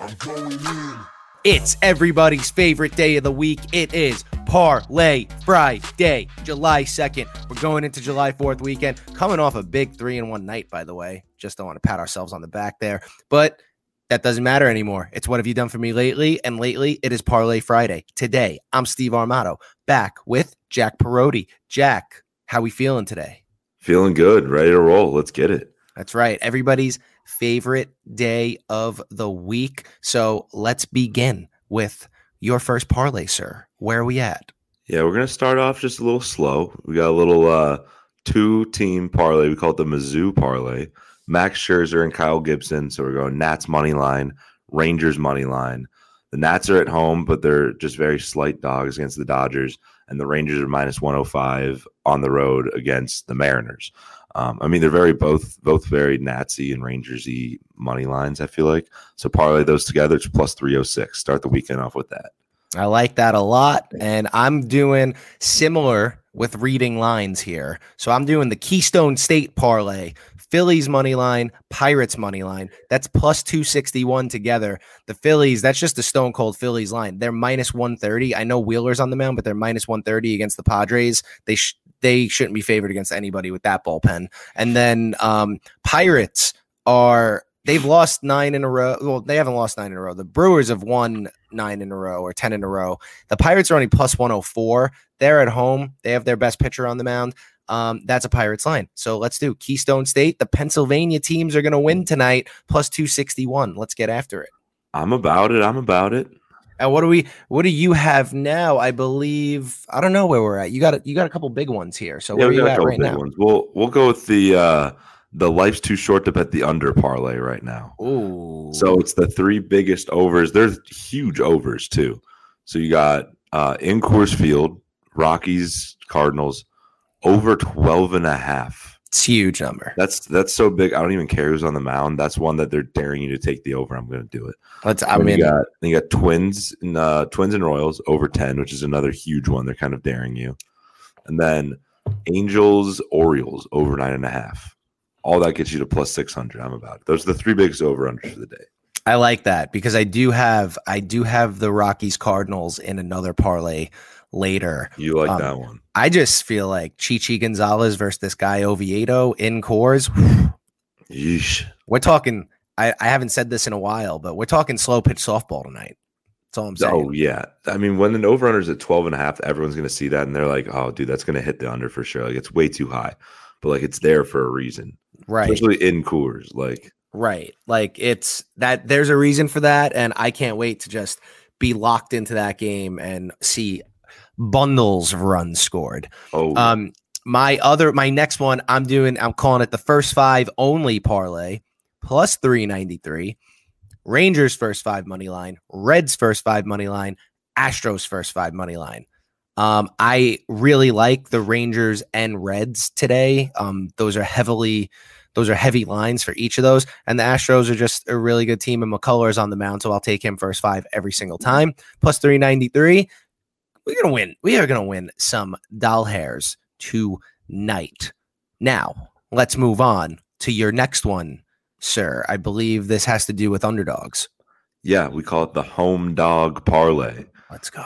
I'm going in. It's everybody's favorite day of the week. It is Parlay Friday, July 2nd. We're going into July 4th weekend, coming off a big three in one night, by the way. Just don't want to pat ourselves on the back there. But that doesn't matter anymore. It's what have you done for me lately? And lately, it is Parlay Friday. Today, I'm Steve Armato, back with Jack Perotti. Jack, how we feeling today? Feeling good, ready to roll. Let's get it. That's right. Everybody's favorite day of the week. So let's begin with your first parlay, sir. Where are we at? Yeah, we're gonna start off just a little slow. We got a little uh two team parlay. We call it the Mizzou parlay. Max Scherzer and Kyle Gibson. So we're going Nats money line, Rangers money line. The Nats are at home, but they're just very slight dogs against the Dodgers, and the Rangers are minus 105 on the road against the Mariners. Um, I mean, they're very both both very Natsy and Rangersy money lines. I feel like so parlay those together. It's plus three hundred six. Start the weekend off with that. I like that a lot. And I'm doing similar with reading lines here. So I'm doing the Keystone State parlay, Phillies money line, Pirates money line. That's plus 261 together. The Phillies, that's just a stone cold Phillies line. They're minus 130. I know Wheeler's on the mound, but they're minus 130 against the Padres. They sh- they shouldn't be favored against anybody with that bullpen. And then um, Pirates are they've lost nine in a row. Well, they haven't lost nine in a row. The Brewers have won nine in a row or 10 in a row. The Pirates are only plus 104. They're at home. They have their best pitcher on the mound. Um, that's a Pirates line. So let's do Keystone State. The Pennsylvania teams are going to win tonight, plus 261. Let's get after it. I'm about it. I'm about it. And what do we? What do you have now? I believe I don't know where we're at. You got you got a couple big ones here. So Yeah, where are you at right now? ones. We'll we'll go with the uh the life's too short to bet the under parlay right now. Ooh, So it's the three biggest overs. They're huge overs too. So you got uh in Coors Field, Rockies, Cardinals, over 12 and a half. It's a huge number. That's that's so big. I don't even care who's on the mound. That's one that they're daring you to take the over. I'm gonna do it. Let's. I mean, you got you got twins and uh twins and Royals over 10, which is another huge one. They're kind of daring you. And then Angels, Orioles over nine and a half. All that gets you to plus 600. I'm about it. Those are the three biggest over unders for the day. I like that because I do have I do have the Rockies Cardinals in another parlay later. You like Um, that one. I just feel like Chichi Gonzalez versus this guy Oviedo in Coors. Yeesh. We're talking. I, I haven't said this in a while, but we're talking slow pitch softball tonight. That's all I'm saying. Oh yeah. I mean, when an over is at 12 and a half, everyone's gonna see that and they're like, oh dude, that's gonna hit the under for sure. Like it's way too high. But like it's there for a reason. right. Especially in Coors. Like Right. Like it's that there's a reason for that. And I can't wait to just be locked into that game and see bundles of runs scored. oh Um, my other, my next one, I'm doing, I'm calling it the first five only parlay plus 393. Rangers first five money line, Reds first five money line, Astros first five money line. Um, I really like the Rangers and Reds today. Um, those are heavily, those are heavy lines for each of those. And the Astros are just a really good team. And McCullers on the mound, so I'll take him first five every single time. Plus 393. We're gonna win. We are gonna win some doll hairs tonight. Now, let's move on to your next one, sir. I believe this has to do with underdogs. yeah, we call it the home dog parlay. Let's go.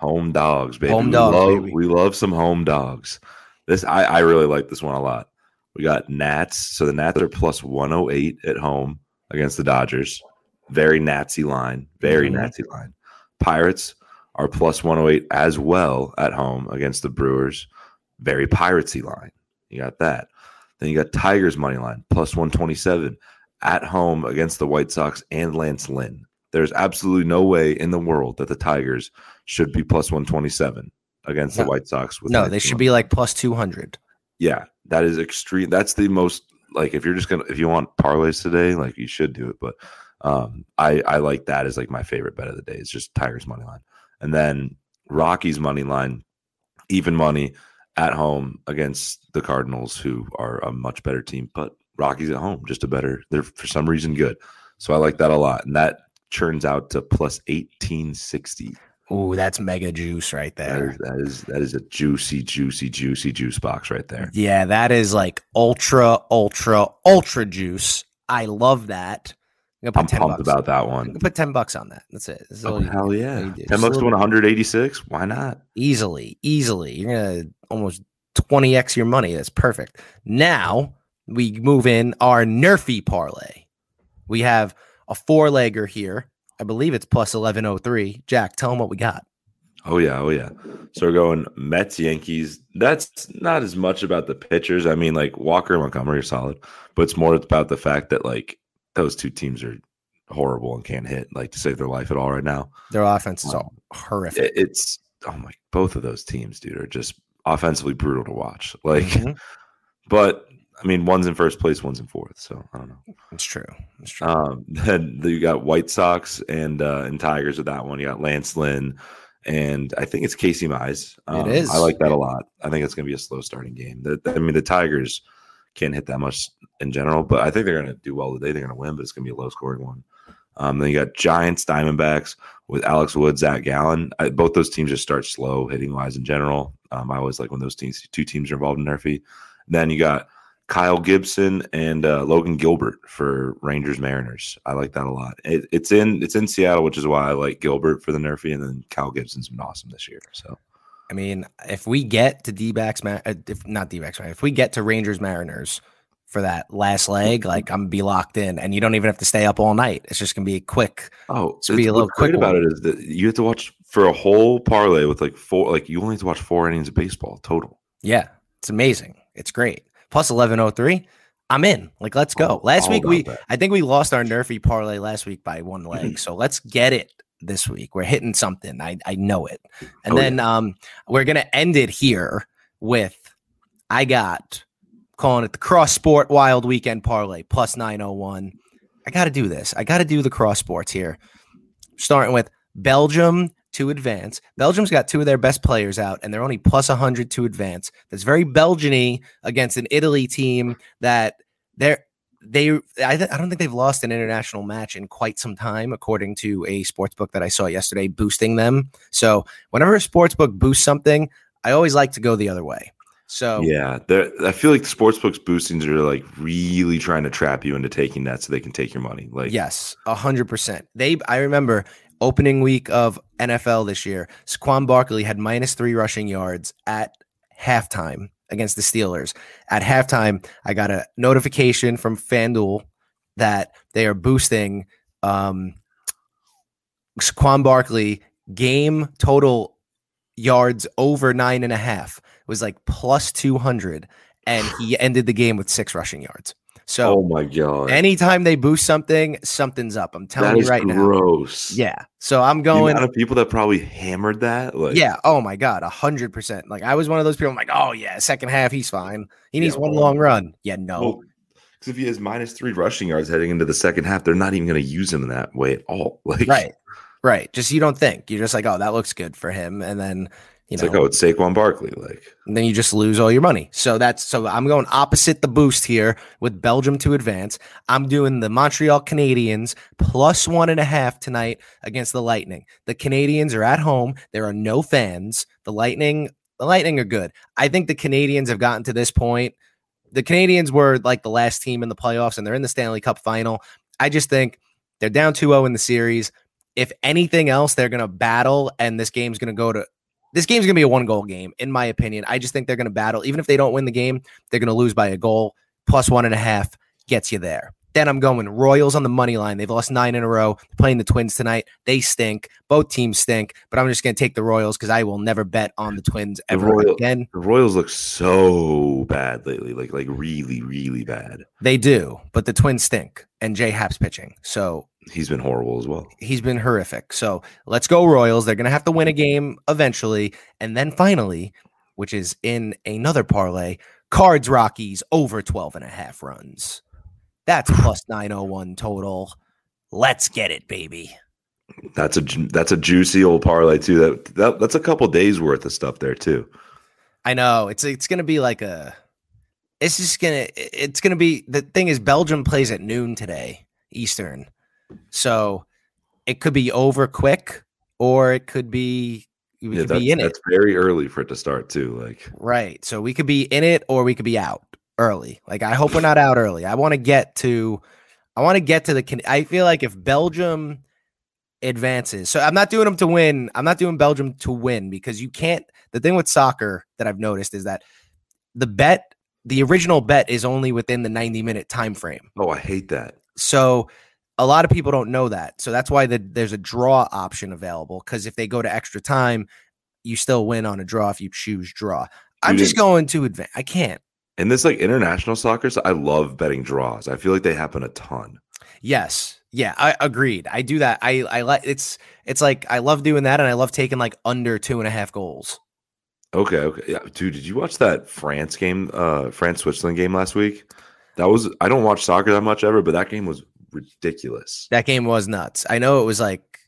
Home dogs, baby. Home we love, baby. We love some home dogs. This I, I really like this one a lot. We got Nats. So the Nats are plus 108 at home against the Dodgers. Very Natsy line. Very Mhm. Natsy line. Pirates are plus 108 as well at home against the Brewers. Very Piratesy line. You got that. Then you got Tigers money line plus 127 at home against the White Sox and Lance Lynn. There's absolutely no way in the world that the Tigers should be plus 127 against No. the White Sox. With No, Lance they should Lynn. be like plus 200. Yeah, that is extreme. That's the most like if you're just gonna if you want parlays today, like you should do it. But um, I I like that as like my favorite bet of the day. It's just Tigers money line, and then Rockies money line, even money at home against the Cardinals, who are a much better team. But Rockies at home, just a better. They're for some reason good, so I like that a lot, and that churns out to plus eighteen sixty. Ooh, that's mega juice right there. is that is that is a juicy, juicy, juicy juice box right there. Yeah, that is like ultra, ultra, ultra juice. I love that. I'm gonna I'm put 10 pumped bucks. about that I'm one. put 10 bucks on that. That's it. That's oh, all Oh, you- hell yeah. you 10 bucks to win 186? Why not? easily, easily. You're gonna almost 20x your money. That's perfect. Now we move in our Nerfy parlay. We have a four legger here. I believe it's plus 1103. Jack, tell them what we got. Oh yeah, oh yeah. So we're going Mets, Yankees. That's not as much about the pitchers. I mean, like Walker and Montgomery are solid, but it's more about the fact that like those two teams are horrible and can't hit like to save their life at all right now. Their offense is all horrific. It- it's oh my, both of those teams, dude, are just offensively brutal to watch. Like, Mhm. but I mean, one's in first place, one's in fourth. So I don't know. It's true. It's true. Um, then you got White Sox and uh, and Tigers with that one. You got Lance Lynn, and I think it's Casey Mize. Um, is. I like that a lot. I think it's going to be a slow starting game. The, I mean, the Tigers can't hit that much in general, but I think they're going to do well today. They're going to win, but it's going to be a low scoring one. Um, then you got Giants, Diamondbacks with Alex Wood, Zach Gallen. I, both those teams just start slow hitting wise in general. Um, I always like when those teams, two teams are involved in Nerfy. Then you got Kyle Gibson and uh, Logan Gilbert for Rangers Mariners. I like that a lot. It, it's in it's in Seattle, which is why I like Gilbert for the Nerfy, and then Kyle Gibson's been awesome this year. So I mean, if we get to D backs, uh, if not D backs, if we get to Rangers Mariners for that last leg, like I'm gonna be locked in, and you don't even have to stay up all night. It's just gonna be a quick. oh, Should be a little quick about one. it is that you have to watch for a whole parlay with like four. Like you only have to watch four innings of baseball total. Yeah, it's amazing. It's great. Plus 1103. I'm in. Like, let's go. Last all week we, that. I think we lost our Nerfy parlay last week by one leg. So let's get it this week. We're hitting something. I I know it. And Oh, then um we're gonna end it here with I got calling it the cross sport wild weekend parlay plus 901. I gotta do this. I gotta do the cross sports here. Starting with Belgium to advance. Belgium's got two of their best players out, and they're only plus 100 to advance. That's very Belgian-y against an Italy team that they're they I, th- I don't think they've lost an international match in quite some time according to a sports book that i saw yesterday boosting them so whenever a sports book boosts something i always like to go the other way so Yeah, I feel like the sportsbooks boostings are like really trying to trap you into taking that so they can take your money. Like, Yes, a hundred percent. They, I remember opening week of NFL this year. Saquon Barkley had minus three rushing yards at halftime against the Steelers. At halftime, I got a notification from FanDuel that they are boosting um, Saquon Barkley game total yards over nine and a half. Was like plus two hundred, and he ended the game with six rushing yards. So oh my god, Anytime they boost something, something's up. I'm telling you right now. gross. Yeah. So I'm going. amount of people that probably hammered that. Like, yeah. Oh my God. A hundred percent. Like I was one of those people. I'm like, oh yeah, second half he's fine. He needs Yeah, one well- long run. Yeah. No. Well, because if he has minus three rushing yards heading into the second half, they're not even going to use him in that way at all. Like, right. Right. Just you don't think you're just like, oh, that looks good for him, and then you It's know, like, oh, it's Saquon Barkley. Like, and then you just lose all your money. So that's so I'm going opposite the boost here with Belgium to advance. I'm doing the Montreal Canadiens plus one and a half tonight against the Lightning. The Canadiens are at home. There are no fans. The Lightning, the Lightning are good. I think the Canadiens have gotten to this point. The Canadiens were like the last team in the playoffs and they're in the Stanley Cup final. I just think they're down 2-0 in the series. If anything else, they're going to battle and this game's going to go to this game's going to be a one goal game, in my opinion. I just think they're going to battle. Even if they don't win the game, they're going to lose by a goal. Plus one and a half gets you there. Then I'm going Royals on the money line. They've lost nine in a row. Playing the Twins tonight. They stink. Both teams stink. But I'm just going to take the Royals because I will never bet on the Twins ever Royal- again. the Royals look so bad lately. Like, like really, really bad. They do, but the Twins stink. And J.A. Happ's pitching. So He's been horrible as well. he's been horrific. So let's go Royals. They're going to have to win a game eventually. And then finally, which is in another parlay, Cards Rockies over 12 and a half runs. That's plus 901 total. Let's get it, baby. That's a that's a juicy old parlay too. That, that that's a couple days worth of stuff there too. I know. It's it's going to be like a it's just going to it's going to be the thing is Belgium plays at noon today, Eastern. So it could be over quick or it could be we yeah, could be in it. that's very early for it to start too. Like, Right. So we could be in it or we could be out early. Like I hope we're not out early. I want to get to I want to get to the. Can- I feel like if Belgium advances, so I'm not doing them to win. I'm not doing Belgium to win because you can't. The thing with soccer that I've noticed is that the bet, the original bet, is only within the 90 minute time frame. Oh, I hate that. So a lot of people don't know that. So that's why the, there's a draw option available. Because if they go to extra time, you still win on a draw if you choose draw. I'm just going to advance. I can't. And this like international soccer, so I love betting draws. I feel like they happen a ton. Yes. Yeah, I agreed. I do that. I I like it's it's like I love doing that and I love taking like under two and a half goals. Okay, okay. Yeah, dude, did you watch that France game, uh France Switzerland game last week? That was I don't watch soccer that much ever, but that game was ridiculous. That game was nuts. I know it was like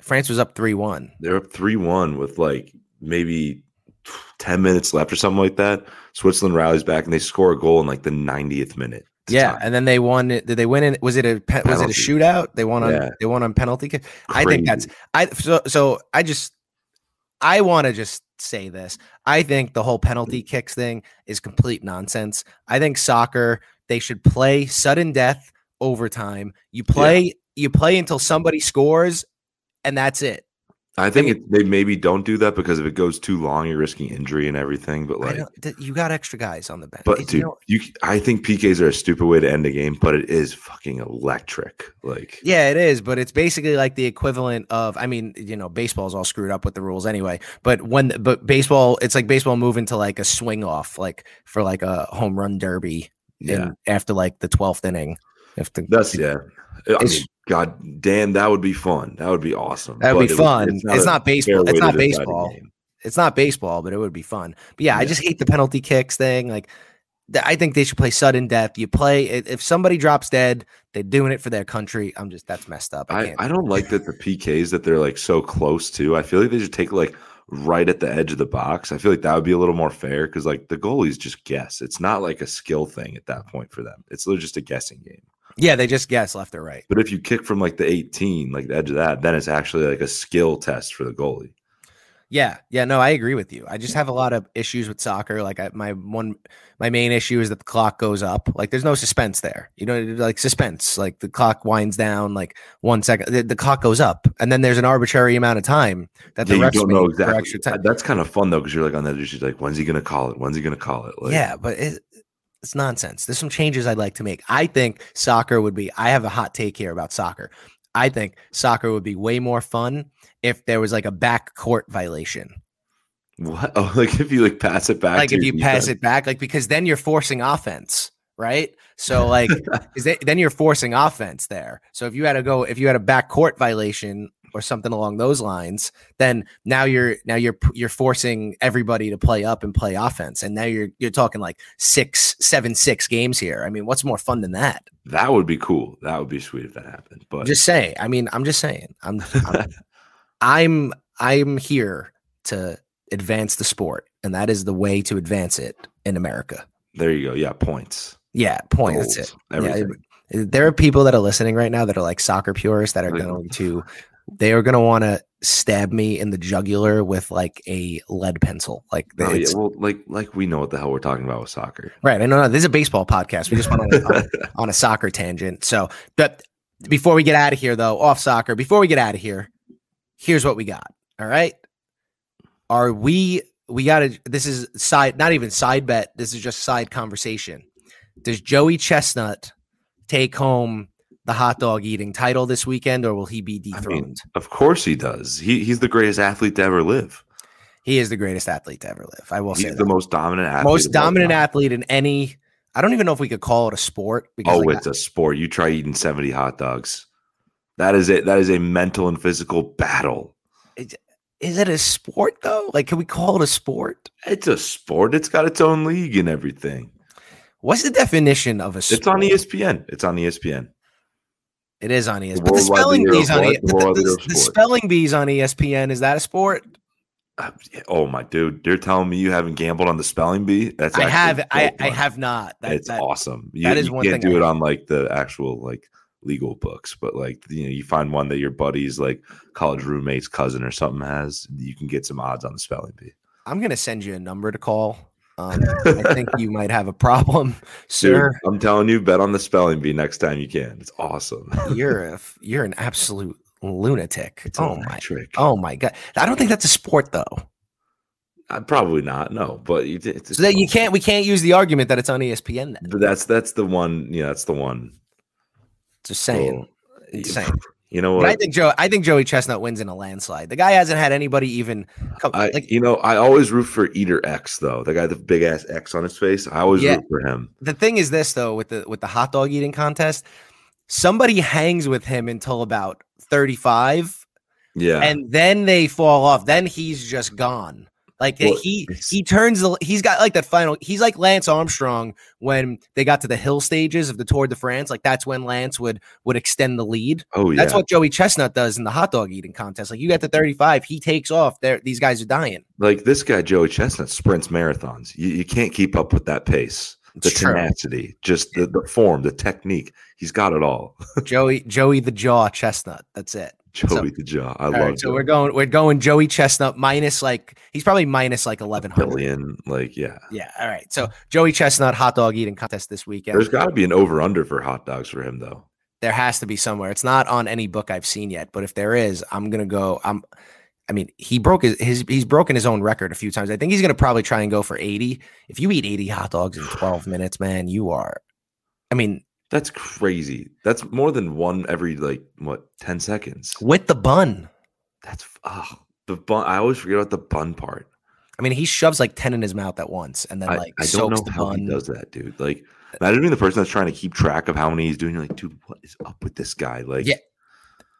France was up three one. They're up 3-1 with like maybe 10 minutes left or something like that. Switzerland rallies back and they score a goal in like the 90th minute. Yeah, tie. and then they won. it. Did they win? It was it a was it a shootout? They won on Yeah. they won on penalty. kick? I think that's I so so I just I want to just say this. I think the whole penalty mm. kicks thing is complete nonsense. I think soccer they should play sudden death overtime. You play you play until somebody scores and that's it. I think it, they maybe don't do that because if it goes too long, you're risking injury and everything. But like, you got extra guys on the bench. but It's dude, no- you, I think PKs are a stupid way to end a game, but it is fucking electric. Like, Yeah, it is, but it's basically like the equivalent of I mean, you know, baseball's all screwed up with the rules anyway. But when but baseball, it's like baseball moving to like a swing off, like for like a home run derby yeah, in after like the twelfth inning. If the, that's yeah. I mean, God damn, that would be fun. That would be awesome. That would be it fun. It's a not baseball. It's not baseball. it's not baseball, but it would be fun. But yeah, I just hate the penalty kicks thing. Like I think they should play sudden death. You play if somebody drops dead, they're doing it for their country. I'm just that's messed up. I I. I don't like that the PKs that they're like so close to. I feel like they should take like right at the edge of the box. I feel like that would be a little more fair because like the goalies just guess. It's not like a skill thing at that point for them. It's just a guessing game. Yeah, they just guess left or right. But if you kick from like the 18, like the edge of that, then it's actually like a skill test for the goalie. Yeah, yeah, no, I agree with you. I just have a lot of issues with soccer. Like I, my one, my main issue is that the clock goes up. Like there's no suspense there. You know, like suspense. Like the clock winds down. Like one second, the, the clock goes up, and then there's an arbitrary amount of time that the Yeah, you refs don't make know for exactly. extra time. That's kind of fun though, because you're like on that issue, like when's he gonna call it? When's he gonna call it? Like, yeah, but it, it's nonsense. There's some changes I'd like to make. I think soccer would be. I have a hot take here about soccer. I think soccer would be way more fun if there was like a back court violation. What? Oh, like if you like pass it back, like if you pass it back, like because then you're forcing offense, right? So like, is that, then you're forcing offense there. So if you had to go, if you had a back court violation or something along those lines, then now you're now you're you're forcing everybody to play up and play offense, and now you're you're talking like six, seven, six games here. I mean, what's more fun than that? that would be cool. That would be sweet if that happened. But Just say. I mean, I'm just saying. I'm I'm I'm, I'm here to advance the sport, and that is the way to advance it in America. there you go. Yeah, points. Yeah, point. That's it. Everything. Yeah, there are people that are listening right now that are like soccer purists that are going to they are going to want to stab me in the jugular with like a lead pencil. Like Oh, yeah, well, like like we know what the hell we're talking about with soccer. right. I know no, this is a baseball podcast. We just went on a, on, a, on a soccer tangent. So, but before we get out of here, though, off soccer. Before we get out of here, here's what we got. All right, are we? We got to. This is side, not even side bet. This is just side conversation. Does Joey Chestnut take home the hot dog eating title this weekend, or will he be I dethroned? mean, of course he does. He he's the greatest athlete to ever live. he is the greatest athlete to ever live. I will say He's that. the most dominant athlete. most dominant athlete in any. I don't even know if we could call it a sport because Oh, like, it's a sport. You try eating 70 hot dogs. That is it. That is a mental and physical battle. is it a sport though? Like, can we call it a sport? It's a sport. It's got its own league and everything. What's the definition of a sport? It's on ESPN. It's on ESPN. It is on ESPN. The But the spelling bees on what? E- The the, spelling bees on ESPN. Is that a sport? Uh, oh my dude, you're telling me you haven't gambled on the spelling bee? That's I have. I, I have not. That, it's that- awesome. You, that is you one can't thing do I it on like the actual like legal books, but like you know, you find one that your buddy's like college roommate's cousin or something has. You can get some odds on the spelling bee. I'm gonna send you a number to call Um, I think you might have a problem, sir. Dude, I'm telling you, bet on the spelling bee next time you can. It's awesome. you're a, you're an absolute lunatic. It's oh my, trick. oh my god! I don't think that's a sport though. Uh, probably not. No, but you, it's, So that you can't we can't use the argument that it's on ESPN. Then. But that's that's the one. Yeah, that's the one. Just saying. Oh, Just you- know But I think Joe. I think Joey Chestnut wins in a landslide. The guy hasn't had anybody even come. I, like you know, I always root for Eater X though. The guy with the big ass X on his face. I always Yeah. root for him. the thing is this though with the with the hot dog eating contest, somebody hangs with him until about thirty five, Yeah. and then they fall off. Then he's just gone. Like Well, he he turns the he's got like that final. He's like Lance Armstrong when they got to the hill stages of the Tour de France. Like that's when Lance would would extend the lead. oh yeah. That's what Joey Chestnut does in the hot dog eating contest. Like you get to 35, he takes off. There, these guys are dying. like this guy Joey Chestnut sprints marathons. You, you can't keep up with that pace. The It's true. tenacity, just the, the form, the technique. He's got it all. Joey, Joey the Jaw Chestnut. That's it. Joey So- the jaw. I love right, so Joey. we're going, we're going Joey Chestnut minus like he's probably minus like 1100. Like, yeah. Yeah. All right. So Joey Chestnut hot dog eating contest this weekend. There's got to be an over under for hot dogs for him though. there has to be somewhere. It's not on any book I've seen yet, but if there is, I'm gonna go. I'm. I mean, he broke his, his he's broken his own record a few times. I think he's gonna probably try and go for 80. If you eat 80 hot dogs in 12 minutes, man, you are. I mean, That's crazy. That's more than one every like what ten seconds. with the bun. That's oh, the bun. I always forget about the bun part. I mean, he shoves like 10 in his mouth at once and then I, like I don't soaks know the how bun. he does that, dude. Like, imagine being the person that's trying to keep track of how many he's doing. You're like, dude, what is up with this guy? Like, Yeah,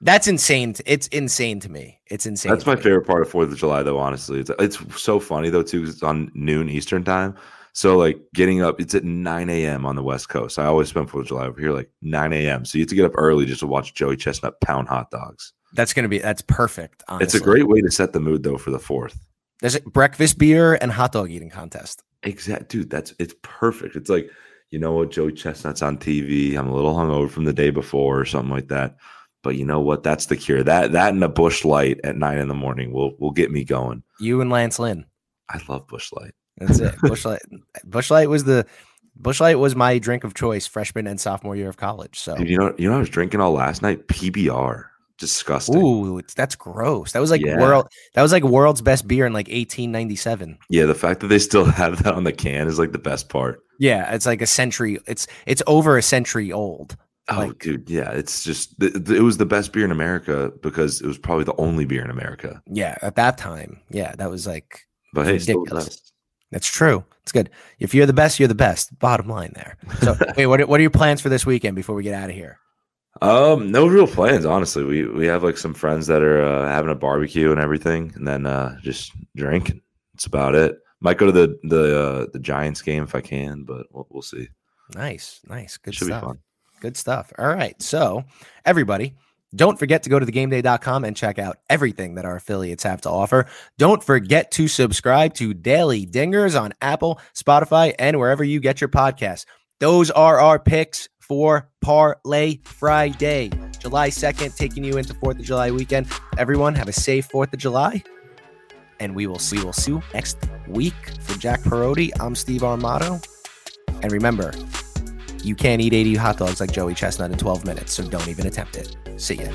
That's insane. It's insane to me. It's insane. that's my me. favorite part of Fourth of July, though. Honestly, it's it's so funny though too. it's on noon Eastern time. So like getting up, it's at 9 a.m. on the West Coast. I always spend Fourth of July over here like 9 a.m. So you have to get up early just to watch Joey Chestnut pound hot dogs. That's gonna be that's perfect. Honestly. It's a great way to set the mood though for the fourth. There's a breakfast beer and hot dog eating contest. Exact, dude. That's it's perfect. It's like you know what, Joey Chestnut's on TV. I'm a little hungover from the day before or something like that. But you know what? That's the cure. That that and a Busch Light at nine in the morning will will get me going. You and Lance Lynn. I love Busch Light. That's it. Busch Light. Bushlight was the Busch Light was my drink of choice freshman and sophomore year of college. So Dude, you know, you know, I was drinking all last night. PBR, disgusting. ooh, that's gross. That was like Yeah. world. That was like world's best beer in like 1897. Yeah, the fact that they still have that on the can is like the best part. Yeah, it's like a century. It's it's over a century old. Oh, Like- dude, yeah, it's just th- th- it was the best beer in America because it was probably the only beer in America. Yeah, at that time. Yeah, that was like But hey, Ridiculous. That's true. It's good. If you're the best, you're the best. Bottom line there. So wait, what are, what are your plans for this weekend before we get out of here? Um, no real plans, honestly. We we have like some friends that are uh, having a barbecue and everything, and then uh, just drinking. That's about it. Might go to the the uh, the Giants game if I can, but we'll, we'll see. Nice, nice, good Should stuff. be fun. Good stuff. All right. So, everybody, don't forget to go to thegameday.com and check out everything that our affiliates have to offer. Don't forget to subscribe to Daily Dingers on Apple, Spotify, and wherever you get your podcasts. Those are our picks for Parlay Friday, July 2nd, taking you into 4th of July weekend. Everyone, have a safe 4th of July. And we will see, we will see you next week. For Jack Perotti, I'm Steve Armato. And remember, you can't eat 80 hot dogs like Joey Chestnut in 12 minutes, so don't even attempt it. See ya.